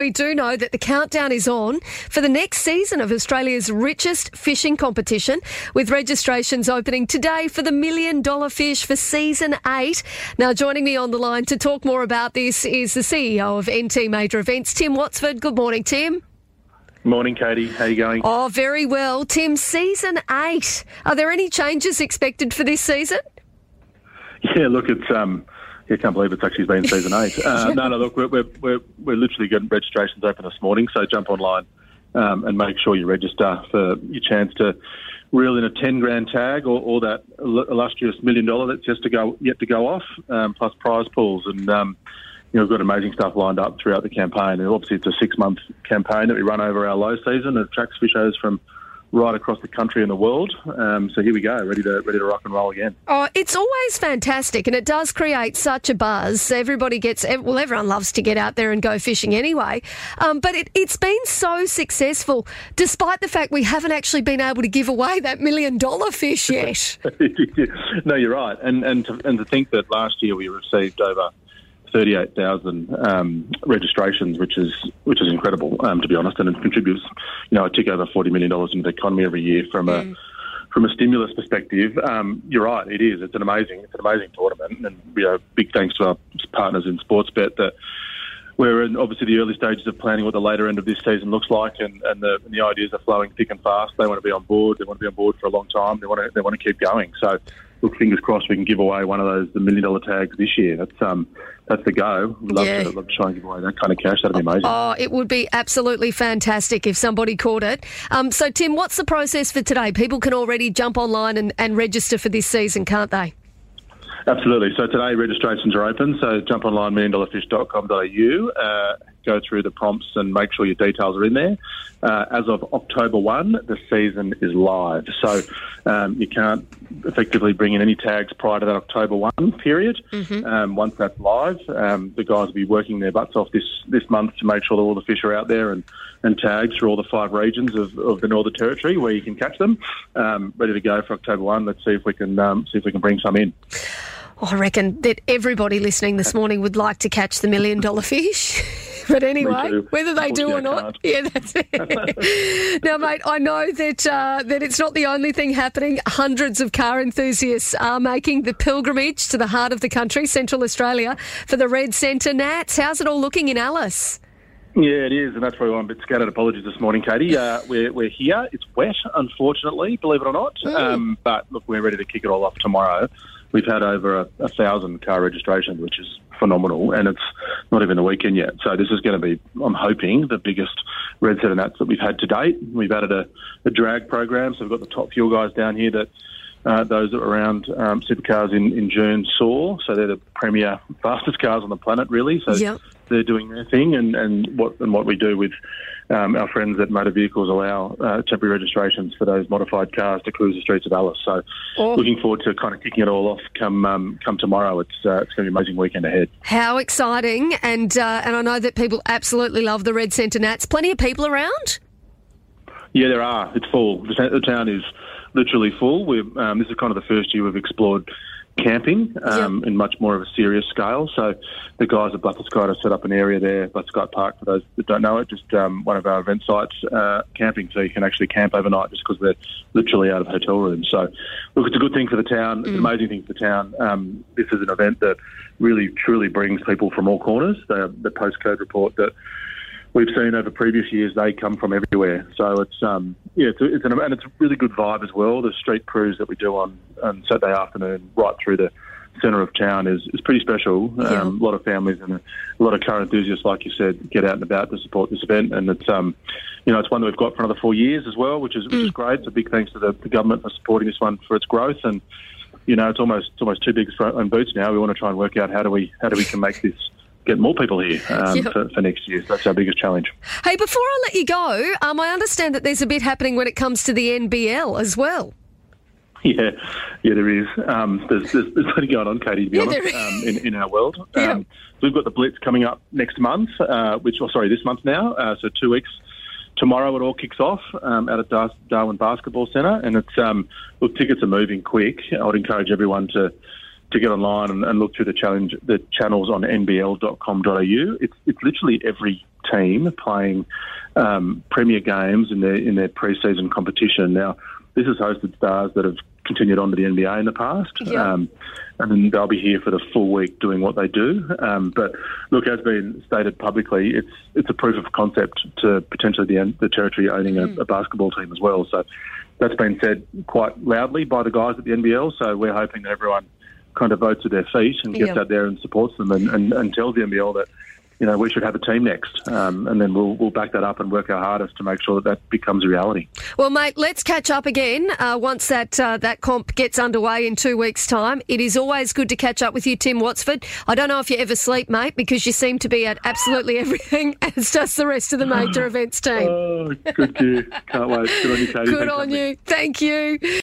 We do know that the countdown is on for the next season of Australia's richest fishing competition, with registrations opening today for the Million Dollar Fish for season eight. Now, joining me on the line to talk more about this is the CEO of NT Major Events, Tim Watsford. Good morning, Tim. Morning, Katie. How are you going? Oh, very well. Tim, season eight. Are there any changes expected for this season? Yeah, look, it's um, I can't believe it's actually been season eight. Uh, no, no, look, we're, we're, we're, we're literally getting registrations open this morning, so jump online um, and make sure you register for your chance to reel in a 10 grand tag or, or that illustrious million dollar that's just to go, yet to go off, um, plus prize pools. And, um, you know, we've got amazing stuff lined up throughout the campaign. And obviously, it's a six month campaign that we run over our low season. It attracts fishers from right across the country and the world. Um, so here we go, ready to ready to rock and roll again. Oh, it's always fantastic, and it does create such a buzz. Everybody gets well, everyone loves to get out there and go fishing anyway. Um, but it, it's been so successful, despite the fact we haven't actually been able to give away that million dollar fish yet. no, you're right, and and to, and to think that last year we received over 38,000 um, registrations, which is which is incredible, um, to be honest, and it contributes, you know, a tick over $40 million into the economy every year from mm. a from a stimulus perspective. Um, you're right, it is. It's an amazing it's an amazing tournament, and you know, big thanks to our partners in Sportsbet that we're in obviously the early stages of planning what the later end of this season looks like, and, and, the, and the ideas are flowing thick and fast. They want to be on board. They want to be on board for a long time. They want to they want to keep going. So look, fingers crossed we can give away one of those the million dollar tags this year. That's um that's the go. Love, yeah. to, love to try and give away that kind of cash. That'd be amazing. Oh, it would be absolutely fantastic if somebody caught it. Um, so Tim, what's the process for today? People can already jump online and, and register for this season, can't they? Absolutely. So today registrations are open. So jump online, milliondollarfish.com.au. Uh, go through the prompts and make sure your details are in there. Uh, as of October 1, the season is live. So um, you can't effectively bring in any tags prior to that October 1 period. Mm-hmm. Um, once that's live, um, the guys will be working their butts off this, this month to make sure that all the fish are out there and, and tagged for all the five regions of, of the Northern Territory where you can catch them. Um, ready to go for October 1. Let's see if we can um, see if we can bring some in. I reckon that everybody listening this morning would like to catch the million dollar fish. but anyway, whether they do or not, yeah, that's it. now, mate, I know that uh, that it's not the only thing happening. Hundreds of car enthusiasts are making the pilgrimage to the heart of the country, Central Australia, for the Red Centre Nats. How's it all looking in Alice? Yeah, it is, and that's why I'm a bit scattered. Apologies this morning, Katie. Uh, we're, we're here. It's wet, unfortunately, believe it or not. Mm. Um, but look, we're ready to kick it all off tomorrow. We've had over a, a thousand car registrations, which is phenomenal, and it's not even the weekend yet. So this is going to be, I'm hoping, the biggest red centre nats that we've had to date. We've added a, a drag program, so we've got the top fuel guys down here that uh, those that were around um, supercars in, in June saw. So they're the premier fastest cars on the planet, really. So yep. they're doing their thing, and, and what and what we do with um, our friends at Motor Vehicles allow uh, temporary registrations for those modified cars to cruise the streets of Alice. So, oh. looking forward to kind of kicking it all off come um, come tomorrow. It's uh, it's going to be an amazing weekend ahead. How exciting! And uh, and I know that people absolutely love the Red Centre Nats. Plenty of people around. Yeah, there are. It's full. The, the town is literally full. Um, this is kind of the first year we've explored camping um, yep. in much more of a serious scale. So the guys at Blatherskite have set up an area there, Blatherskite Park, for those that don't know it, just um, one of our event sites, uh, camping, so you can actually camp overnight just because they're literally out of hotel rooms. So, look, it's a good thing for the town. It's mm. an amazing thing for the town. Um, this is an event that really, truly brings people from all corners. The, the postcode report that we've seen over previous years, they come from everywhere. So it's um, yeah, it's, a, it's an, and it's a really good vibe as well. The street cruise that we do on, on Saturday afternoon, right through the centre of town, is is pretty special. Yeah. Um, a lot of families and a, a, lot of car enthusiasts, like you said, get out and about to support this event, and it's um, you know, it's one that we've got for another four years as well, which is which mm. is great. So big thanks to the, the government for supporting this one for its growth and you know, it's almost it's almost too big for own boots now. We want to try and work out how do we how do we can make this get more people here um, yep. for, for, next year. That's our biggest challenge. Hey, before I let you go, um, I understand that there's a bit happening when it comes to the NBL as well. Yeah, yeah, there is. Um, there's, there's, there's plenty going on, Katie, to be yeah, honest, um, in, in our world. Yep. Um, we've got the Blitz coming up next month, uh, which, oh, sorry, this month now, uh, so two weeks. Tomorrow it all kicks off um, out at Darwin Basketball Centre, and it's um, look tickets are moving quick. I would encourage everyone to to get online and, and look through the challenge the channels on nbl.com.au. It's it's literally every team playing um, premier games in their in their preseason competition. Now, this has hosted stars that have continued on to the NBA in the past. Yeah. Um, and then they'll be here for the full week doing what they do. Um, but look, as been stated publicly, it's it's a proof of concept to potentially the, the territory owning a, mm. a basketball team as well. So that's been said quite loudly by the guys at the NBL. So we're hoping that everyone kind of votes with their feet and gets out there and supports them and, and, and tells the NBL that you know, we should have a team next, um, and then we'll we'll back that up and work our hardest to make sure that that becomes a reality. Well, mate, let's catch up again uh, once that uh, that comp gets underway in two weeks' time. It is always good to catch up with you, Tim Watsford. I don't know if you ever sleep, mate, because you seem to be at absolutely everything, as does the rest of the major events team. Oh, good gear! Can't wait. Good on you, Katie. Good Thanks on you. Thank you.